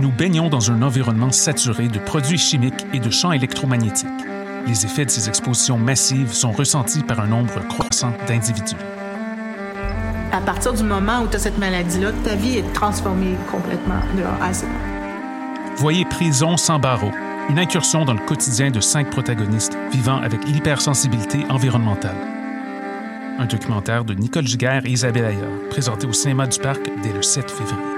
Nous baignons dans un environnement saturé de produits chimiques et de champs électromagnétiques. Les effets de ces expositions massives sont ressentis par un nombre croissant d'individus. À partir du moment où tu as cette maladie-là, ta vie est transformée complètement de A à Z. Voyez Prison sans barreaux, une incursion dans le quotidien de cinq protagonistes vivant avec l'hypersensibilité environnementale. Un documentaire de Nicole Giguère et Isabelle Ayer, présenté au cinéma du Parc dès le 7 février.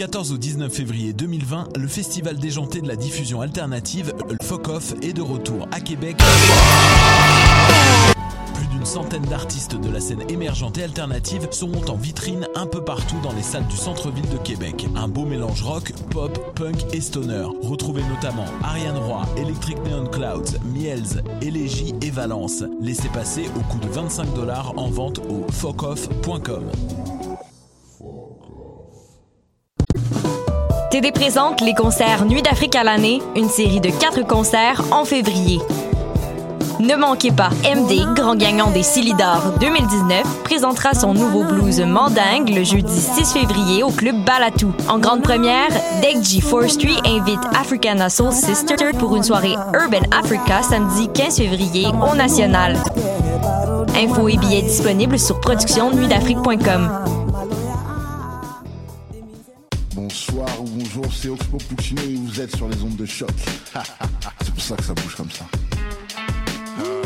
14 au 19 février 2020, le festival déjanté de la diffusion alternative, le FOCOF, est de retour à Québec. Plus d'une centaine d'artistes de la scène émergente et alternative seront en vitrine un peu partout dans les salles du centre-ville de Québec. Un beau mélange rock, pop, punk et stoner. Retrouvez notamment Ariane Roy, Electric Neon Clouds, Miels, Élégie et Valence. Laissez passer au coût de 25 dollars en vente au focoff.com. Présente les concerts Nuit d'Afrique à l'année, une série de quatre concerts en février. Ne manquez pas, MD, grand gagnant des Silidor 2019, présentera son nouveau blues Mandingue le jeudi 6 février au club Balatou. En grande première, Degji Forestry invite Africana Soul Sister pour une soirée Urban Africa samedi 15 février au National. Infos et billets disponibles sur productionnuitdafrique.com. Bonsoir ou bonjour, c'est Oxpo Puccino et vous êtes sur les ondes de choc. c'est pour ça que ça bouge comme ça. Oh,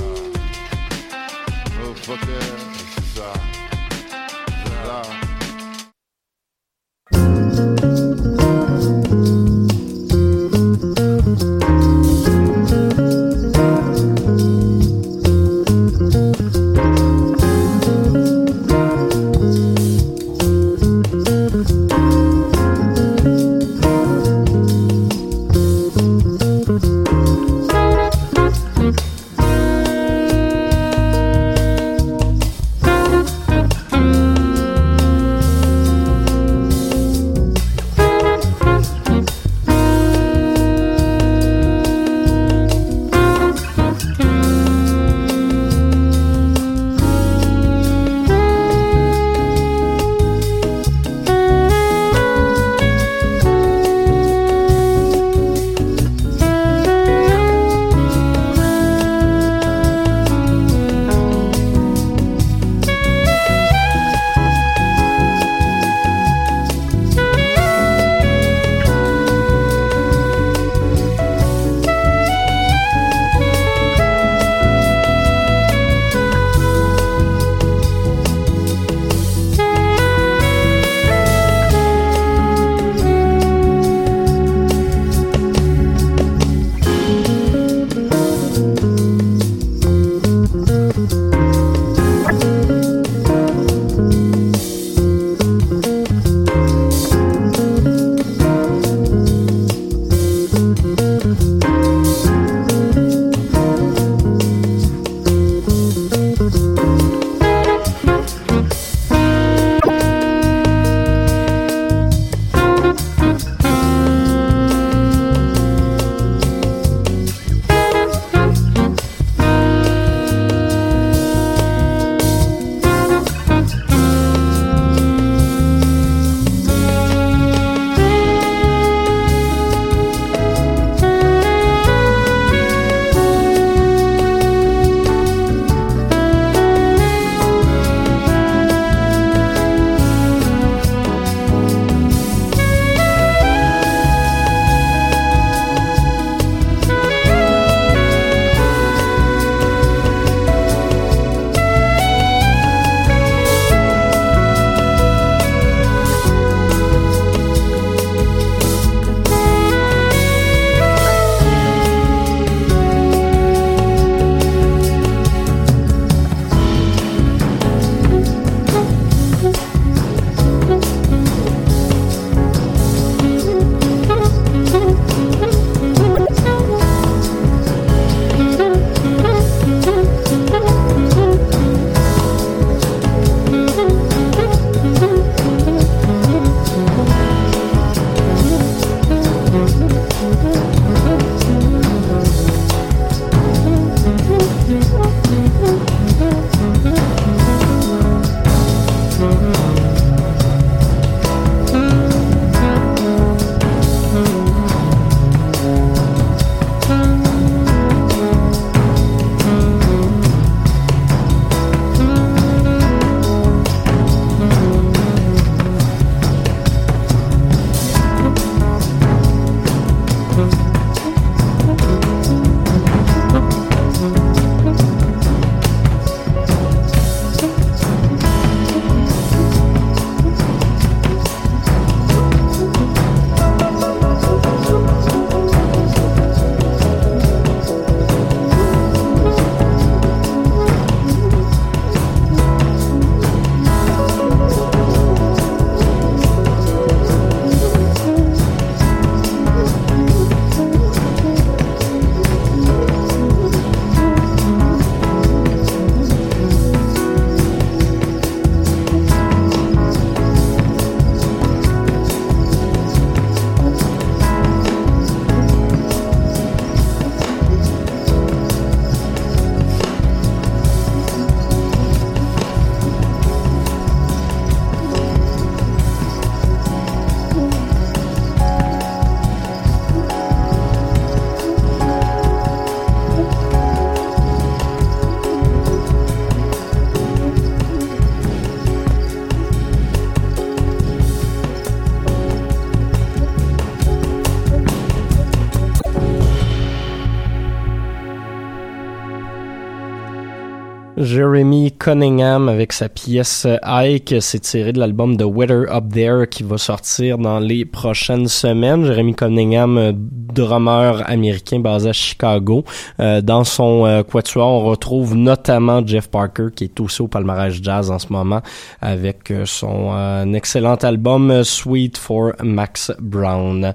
Jeremy Cunningham avec sa pièce Ike, c'est tiré de l'album The Weather Up There qui va sortir dans les prochaines semaines. Jeremy Cunningham, drummer américain basé à Chicago. Euh, dans son euh, quatuor, on retrouve notamment Jeff Parker qui est aussi au palmarès jazz en ce moment avec euh, son excellent album Sweet for Max Brown.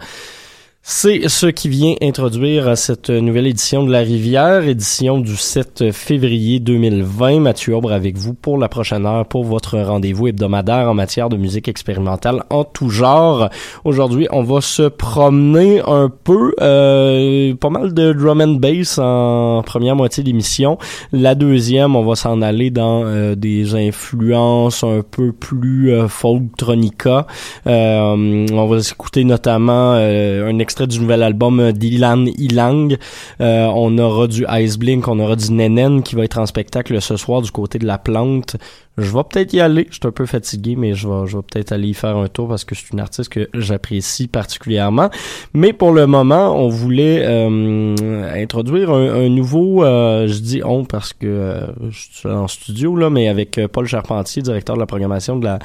C'est ce qui vient introduire cette nouvelle édition de La Rivière, édition du 7 février 2020. Mathieu Aubre avec vous pour la prochaine heure pour votre rendez-vous hebdomadaire en matière de musique expérimentale en tout genre. Aujourd'hui, on va se promener un peu, euh, pas mal de drum and bass en première moitié d'émission. La deuxième, on va s'en aller dans euh, des influences un peu plus euh, folktronica. Euh, on va écouter notamment un extrait du nouvel album d'Ilan Ilang. Euh, on aura du Ice Blink, on aura du Nenen qui va être en spectacle ce soir du côté de la plante. Je vais peut-être y aller. Je suis un peu fatigué, mais je vais, je vais peut-être aller y faire un tour parce que c'est une artiste que j'apprécie particulièrement. Mais pour le moment, on voulait euh, introduire un, nouveau, euh, je dis on parce que je suis en studio là, mais avec Paul Charpentier, directeur de la programmation de la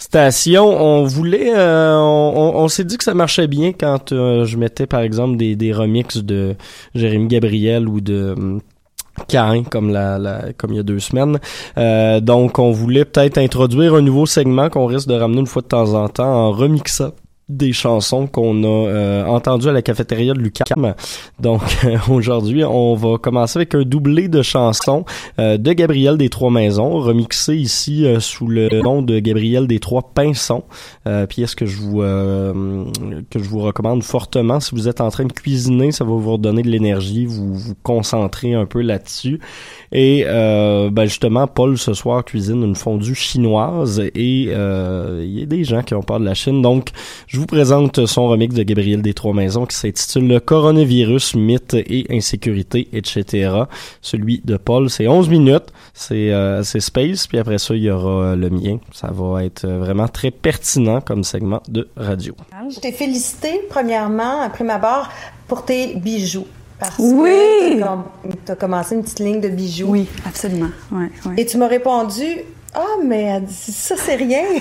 station, on voulait, euh, on, s'est dit que ça marchait bien quand euh, je mettais par exemple des, des remixes de Jérémy Gabriel ou de Cain comme la, la, comme il y a deux semaines. Euh, donc on voulait peut-être introduire un nouveau segment qu'on risque de ramener une fois de temps en temps en remixant des chansons qu'on a euh, entendues à la cafétéria de Lucam. Donc aujourd'hui, on va commencer avec un doublé de chansons euh, de Gabriel des Trois Maisons, remixé ici euh, sous le nom de Gabriel des Trois Pinsons, pièce que je vous que je vous recommande fortement? Si vous êtes en train de cuisiner, ça va vous redonner de l'énergie, vous vous concentrer un peu là-dessus. Et ben justement, Paul ce soir cuisine une fondue chinoise et il y a des gens qui ont peur de la Chine, donc je vous présente son remix de Gabriel des Trois Maisons qui s'intitule Coronavirus, mythe et insécurité, etc. Celui de Paul, c'est 11 minutes, c'est euh, Space, puis après ça, il y aura euh, le mien. Ça va être euh, vraiment très pertinent comme segment de radio. Je t'ai félicité, premièrement, après ma barre, pour tes bijoux oui. que tu as, commencé une petite ligne de bijoux. Oui, absolument. Ouais. Et tu m'as répondu Ah, mais ça, c'est rien.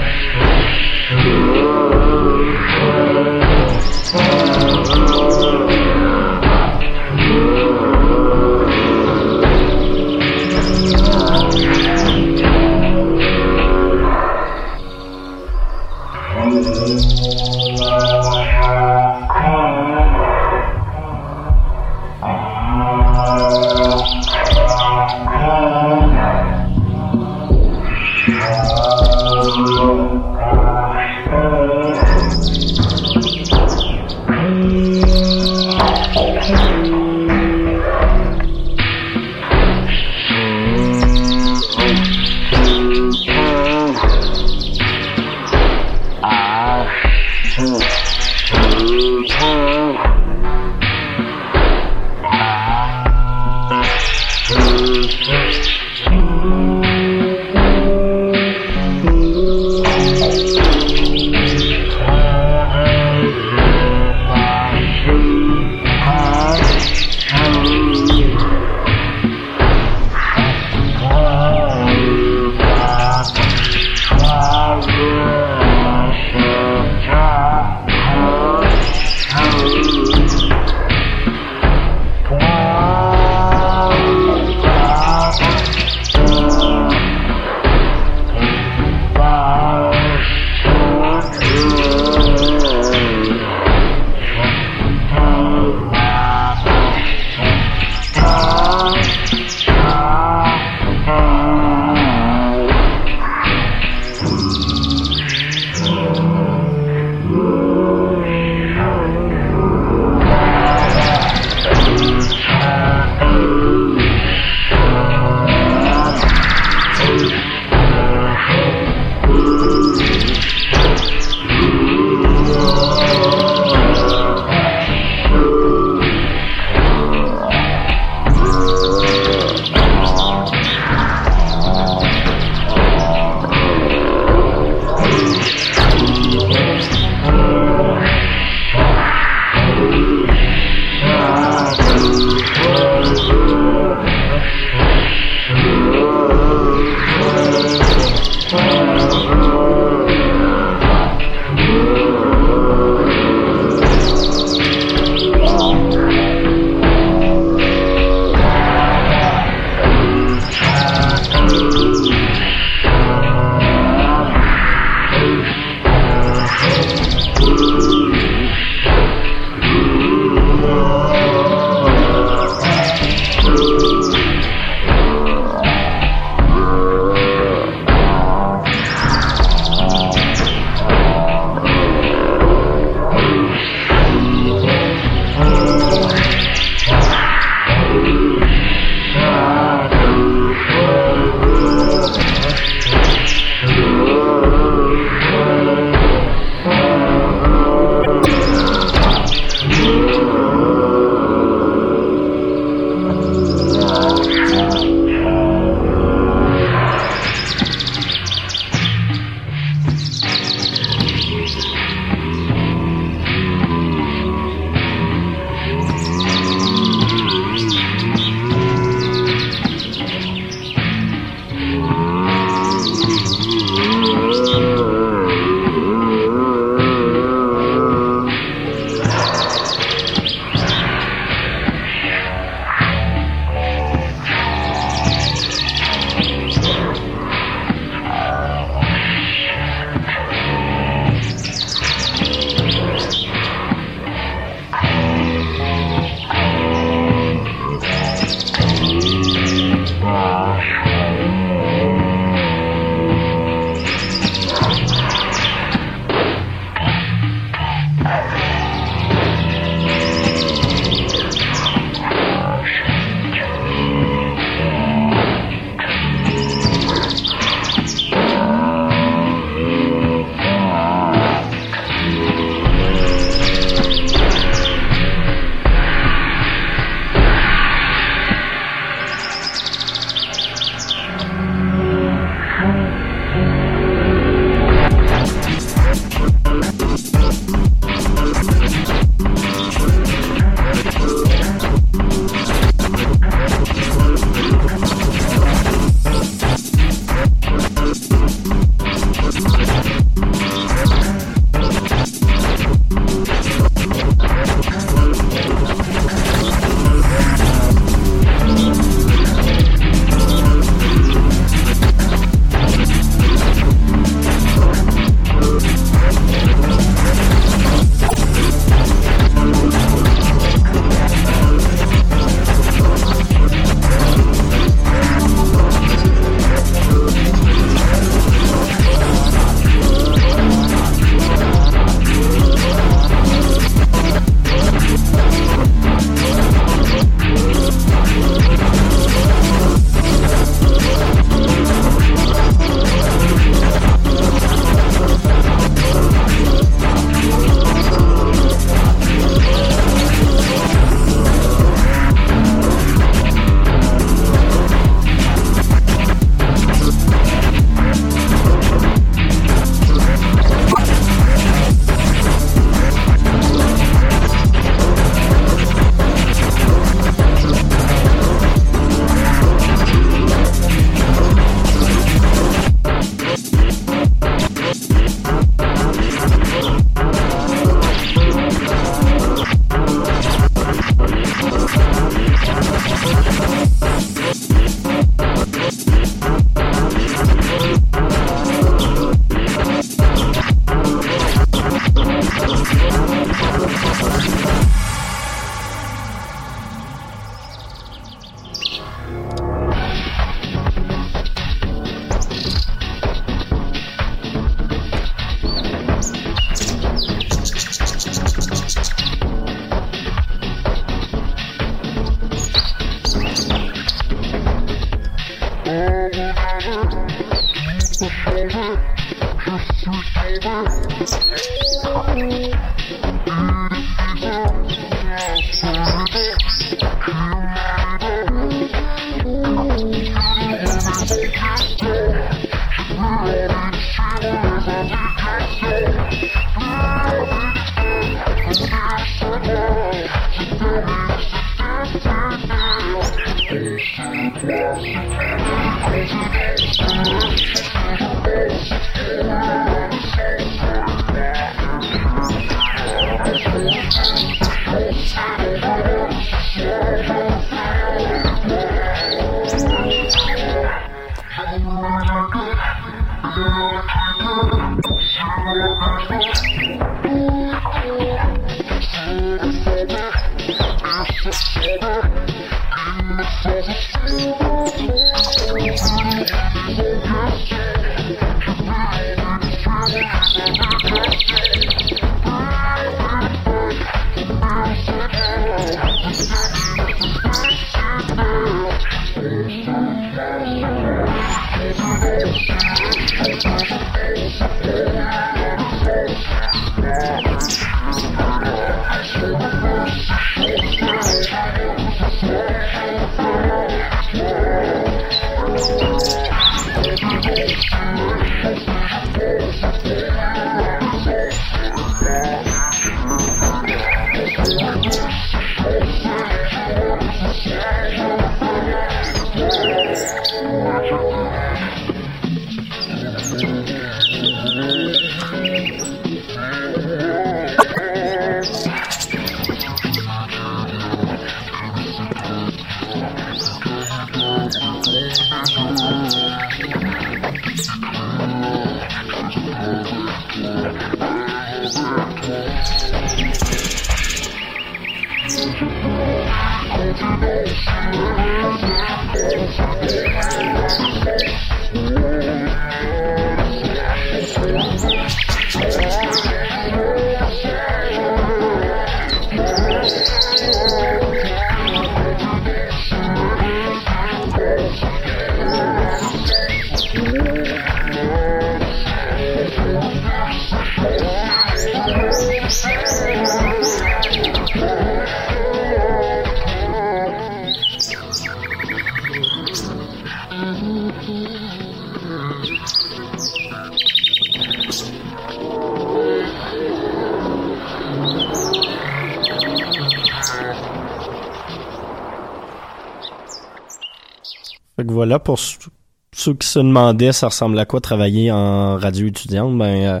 voilà, pour ceux qui se demandaient ça ressemble à quoi travailler en radio étudiante, ben euh,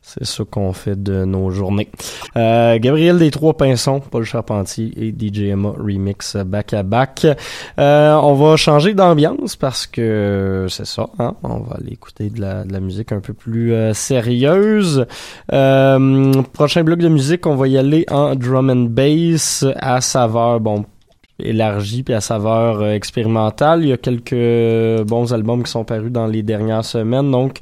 c'est ça qu'on fait de nos journées. Euh, Gabriel des Trois Pinsons, Paul Charpentier et DJ Emma Remix back à back. Euh, on va changer d'ambiance parce que c'est ça, hein? on va aller écouter de la, de la musique un peu plus sérieuse. Prochain bloc de musique, on va y aller en drum and bass à saveur, bon, élargie puis à saveur euh, expérimentale. Il y a quelques bons albums qui sont parus dans les dernières semaines. Donc,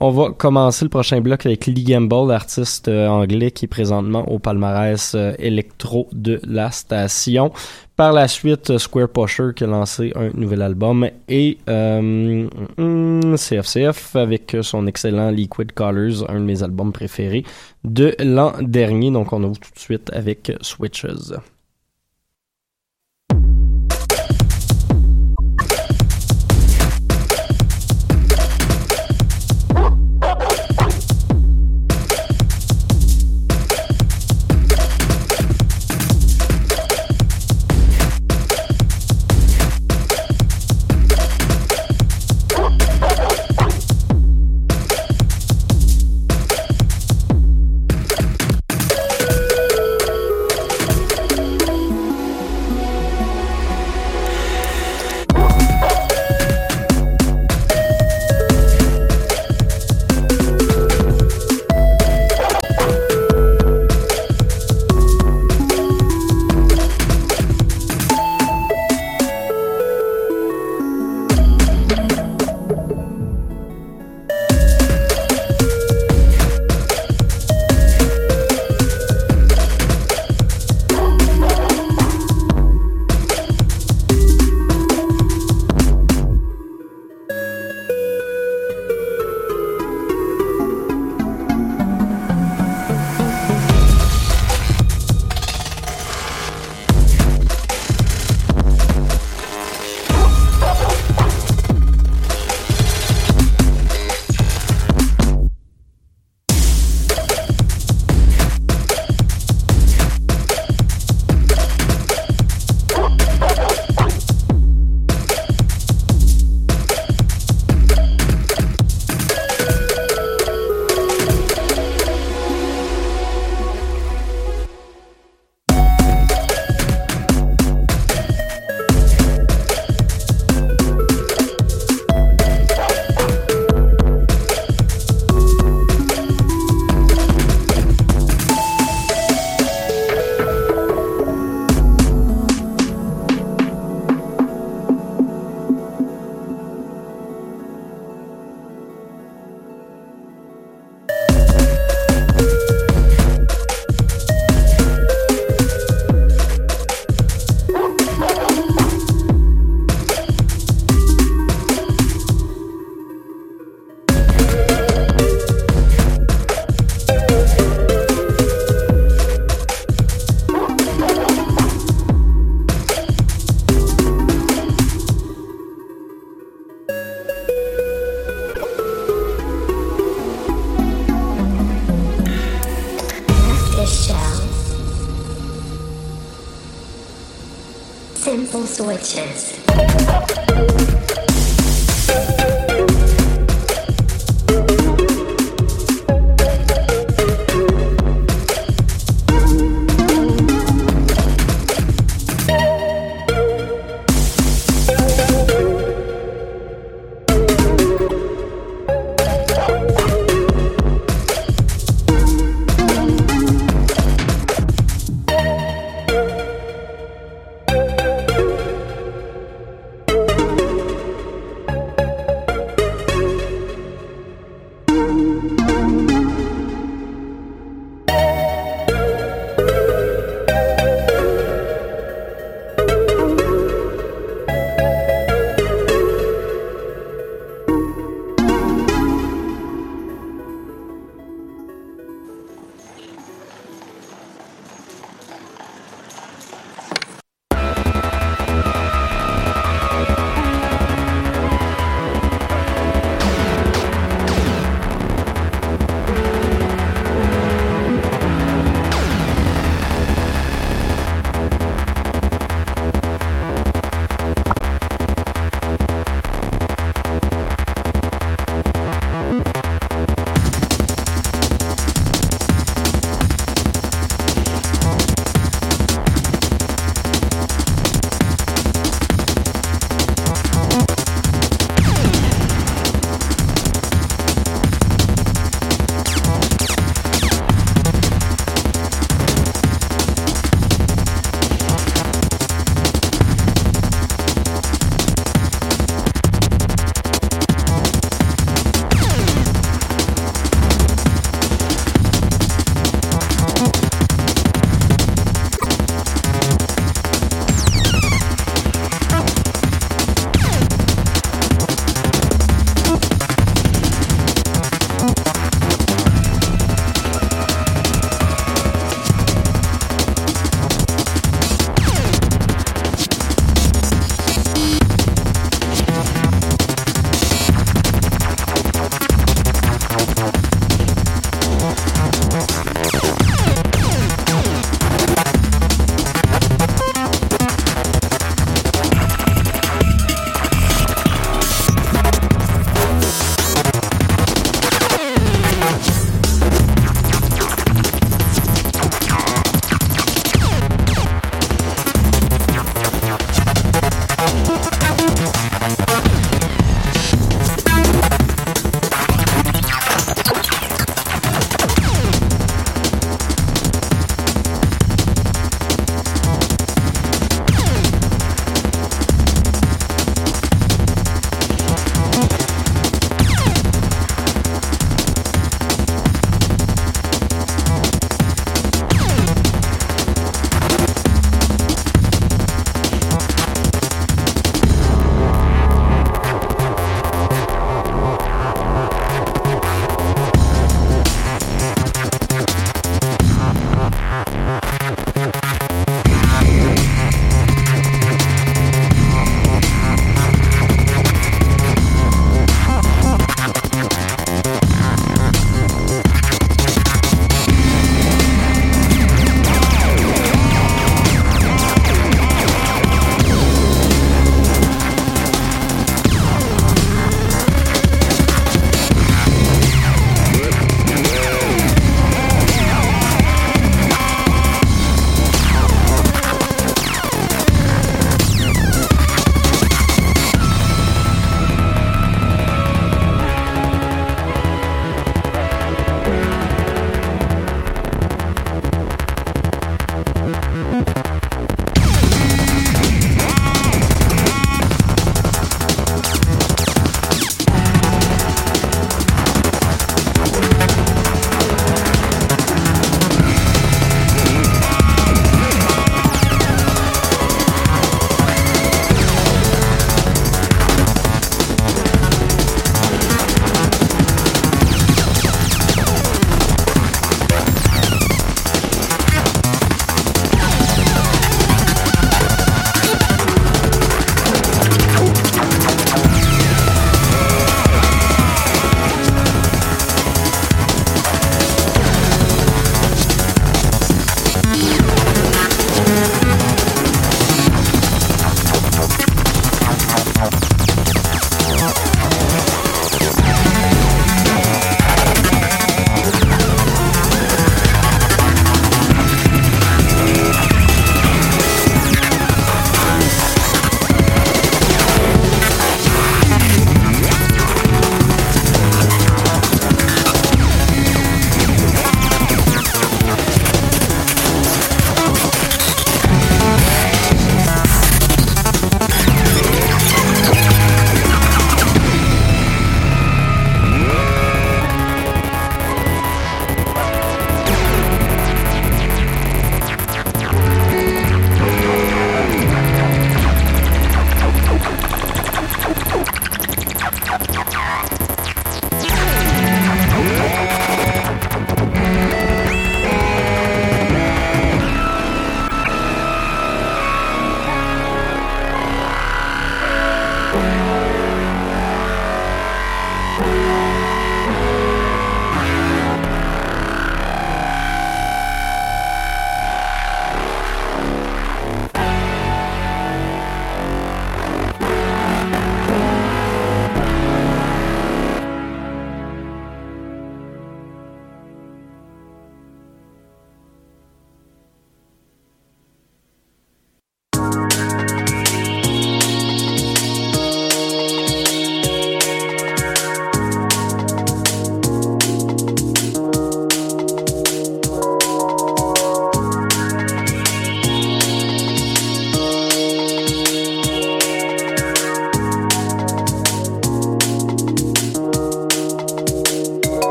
on va commencer le prochain bloc avec Lee Gamble, artiste euh, anglais qui est présentement au palmarès euh, électro de la station. Par la suite, Square Pusher qui a lancé un nouvel album et euh, CFCF avec son excellent Liquid Colors, un de mes albums préférés de l'an dernier. Donc on ouvre tout de suite avec Switches.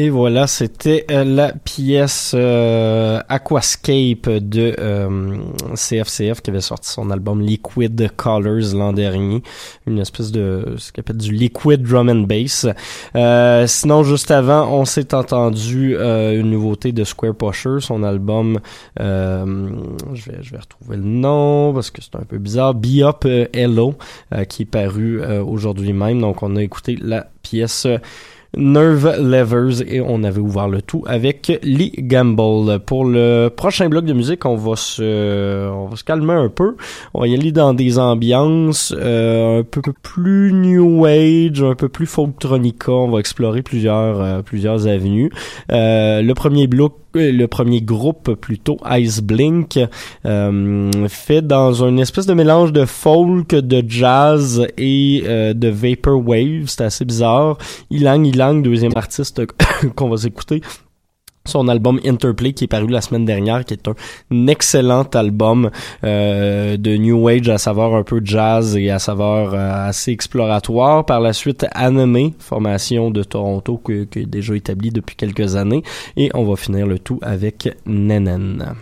Et voilà, c'était euh, la pièce euh, Aquascape de euh, CFCF qui avait sorti son album Liquid Colors l'an dernier. Une espèce de ce qu'on appelle du liquid drum and bass. Euh, sinon, juste avant, on s'est entendu euh, une nouveauté de Square Pusher, son album. Euh, je vais je vais retrouver le nom parce que c'est un peu bizarre. Be Up Hello qui est paru aujourd'hui même. Donc, on a écouté la pièce. Nerve Levers et on avait ouvert le tout avec Lee Gamble. Pour le prochain bloc de musique, on va se, on va se calmer un peu. On va y aller dans des ambiances euh, un peu plus new age, un peu plus folktronica. On va explorer plusieurs, euh, plusieurs avenues. Euh, le premier bloc le premier groupe plutôt Ice Blink euh, fait dans une espèce de mélange de folk, de jazz et euh, de vaporwave, c'est assez bizarre. Ilang Ilang, deuxième artiste qu'on va s'écouter son album Interplay qui est paru la semaine dernière, qui est un excellent album euh, de New Age à savoir un peu jazz et à savoir euh, assez exploratoire. Par la suite, Anime, formation de Toronto qui, est déjà établie depuis quelques années. Et on va finir le tout avec Nenen.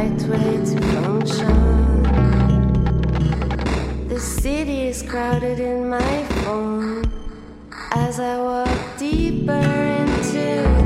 right to function. The city is crowded in my phone as I walk deeper into.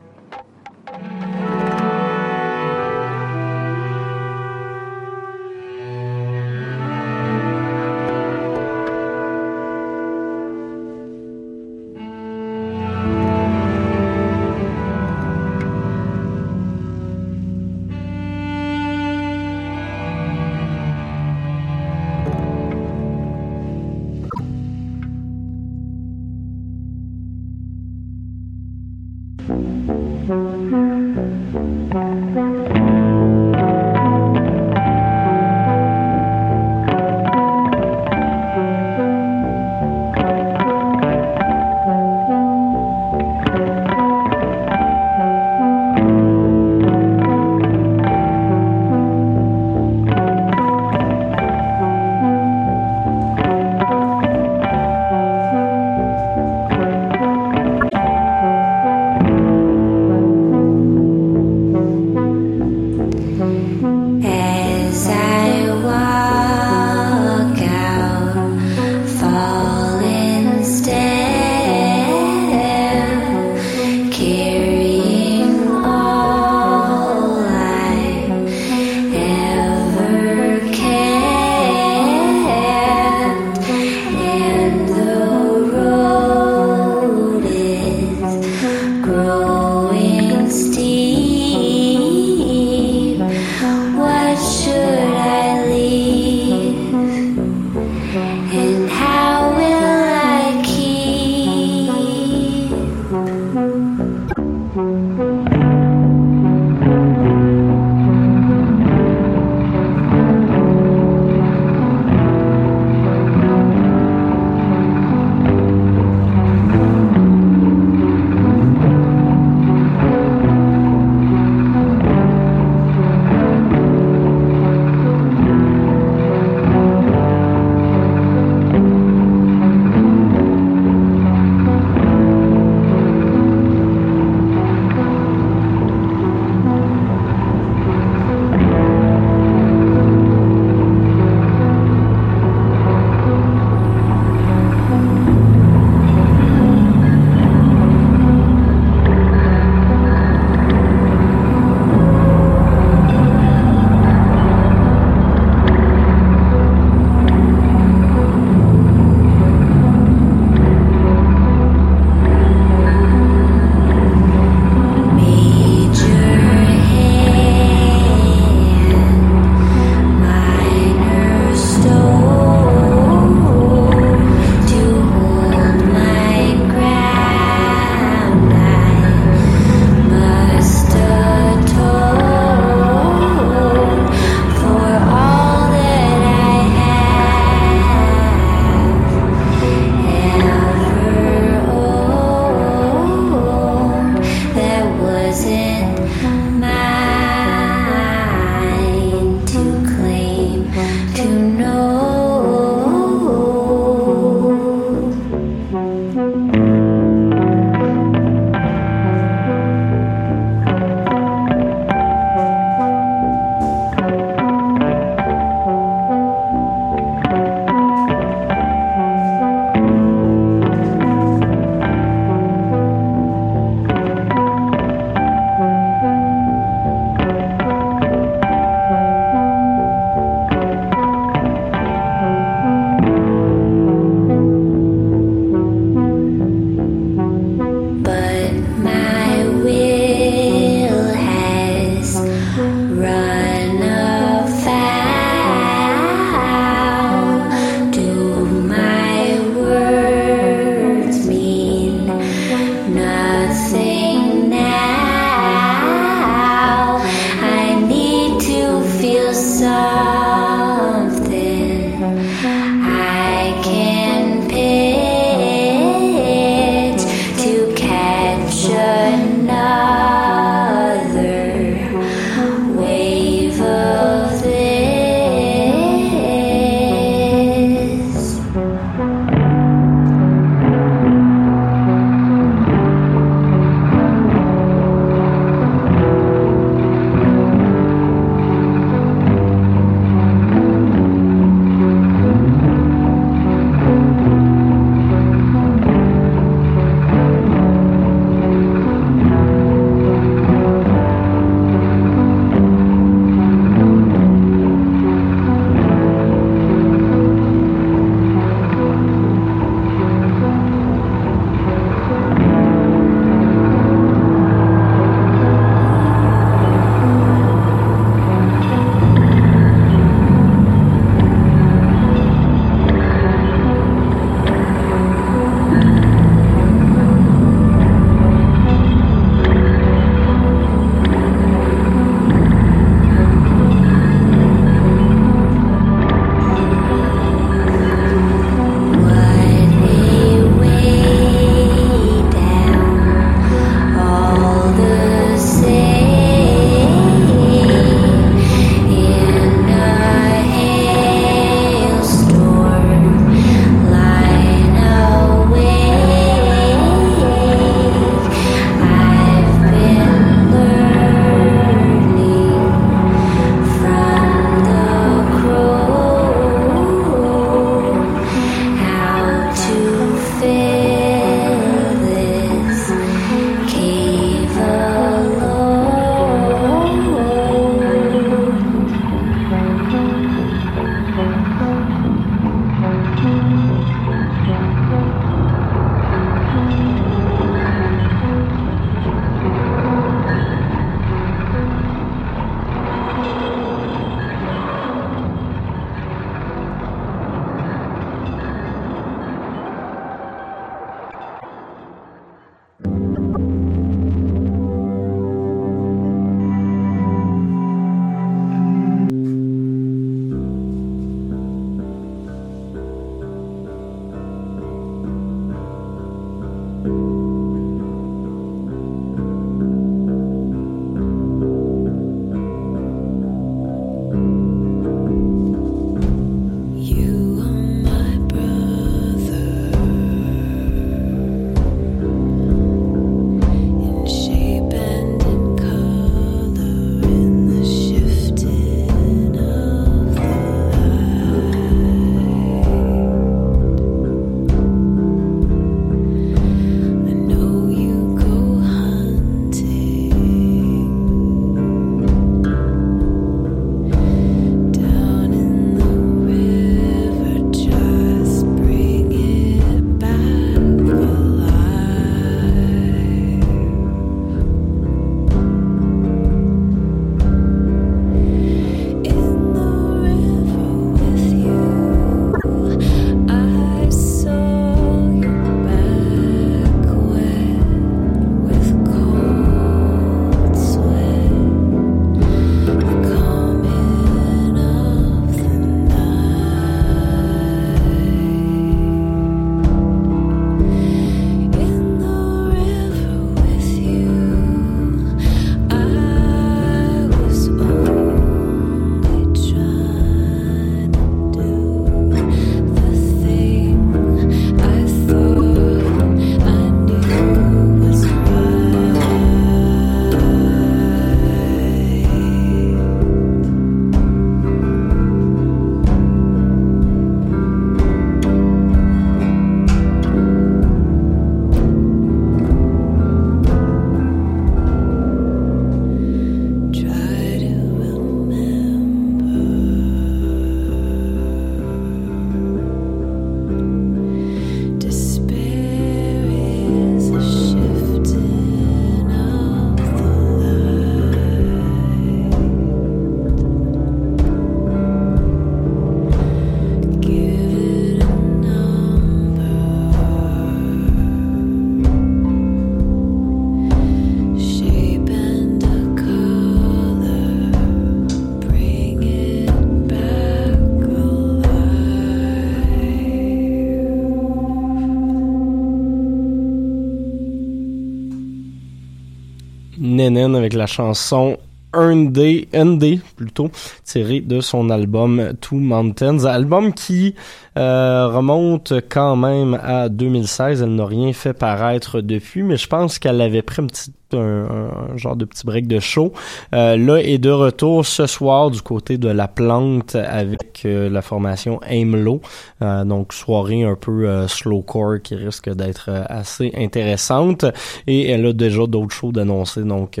Nenen avec la chanson Day, Day plutôt, tiré de son album Two Mountains, album qui euh, remonte quand même à 2016. Elle n'a rien fait paraître depuis, mais je pense qu'elle avait pris un petit un, genre de petit break de show. Euh, là est de retour ce soir du côté de la plante avec euh, la formation Aimlo. Euh, donc soirée un peu euh, slowcore qui risque d'être euh, assez intéressante. Et elle a déjà d'autres shows d'annoncer, donc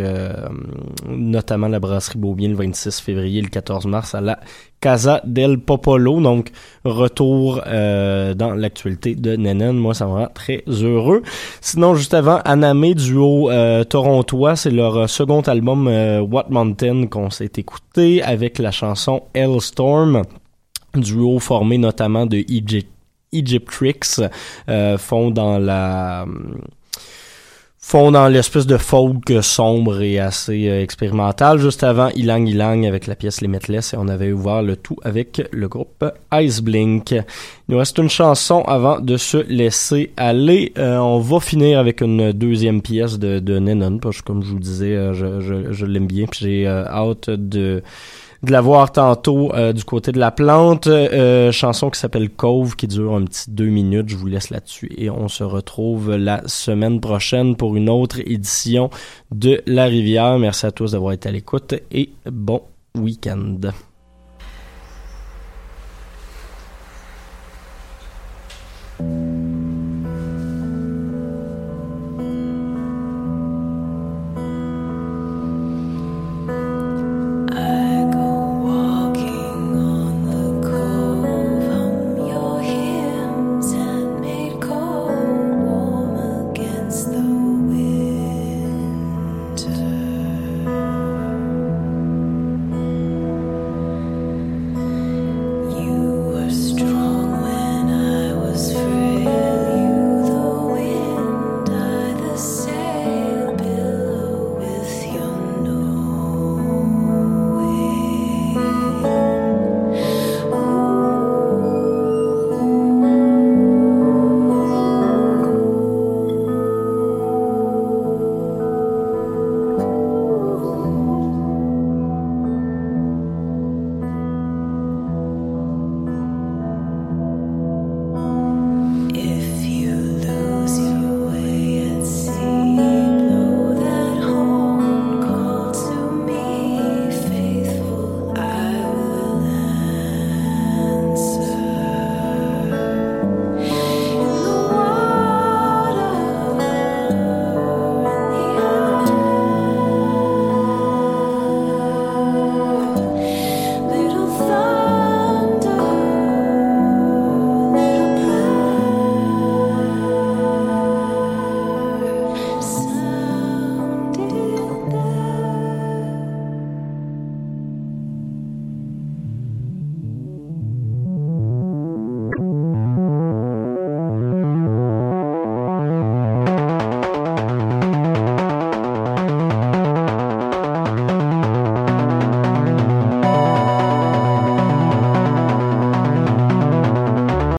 notamment la brasserie Beaubien le 26 février, le 14 mars à la Casa del Popolo, donc retour euh, dans l'actualité de Nennen. Moi, ça me rend très heureux. Sinon, juste avant, Aname, duo euh, torontois, c'est leur second album euh, What Mountain qu'on s'est écouté avec la chanson Hellstorm, duo formé notamment de Egypt, Egypt Tricks, euh, font dans la font dans l'espèce de folk sombre et assez euh, expérimental. Juste avant, Ilang Ilang avec la pièce Limitless et on avait ouvert le tout avec le groupe Ice Blink. Il nous reste une chanson avant de se laisser aller. Euh, on va finir avec une deuxième pièce de, de Nenon parce que comme je vous disais, euh, je, je, je l'aime bien. Puis j'ai euh, hâte de de la voir tantôt euh, du côté de la plante. Euh, chanson qui s'appelle Cove qui dure un petit deux minutes. Je vous laisse là-dessus et on se retrouve la semaine prochaine pour une autre édition de La Rivière. Merci à tous d'avoir été à l'écoute et bon week-end.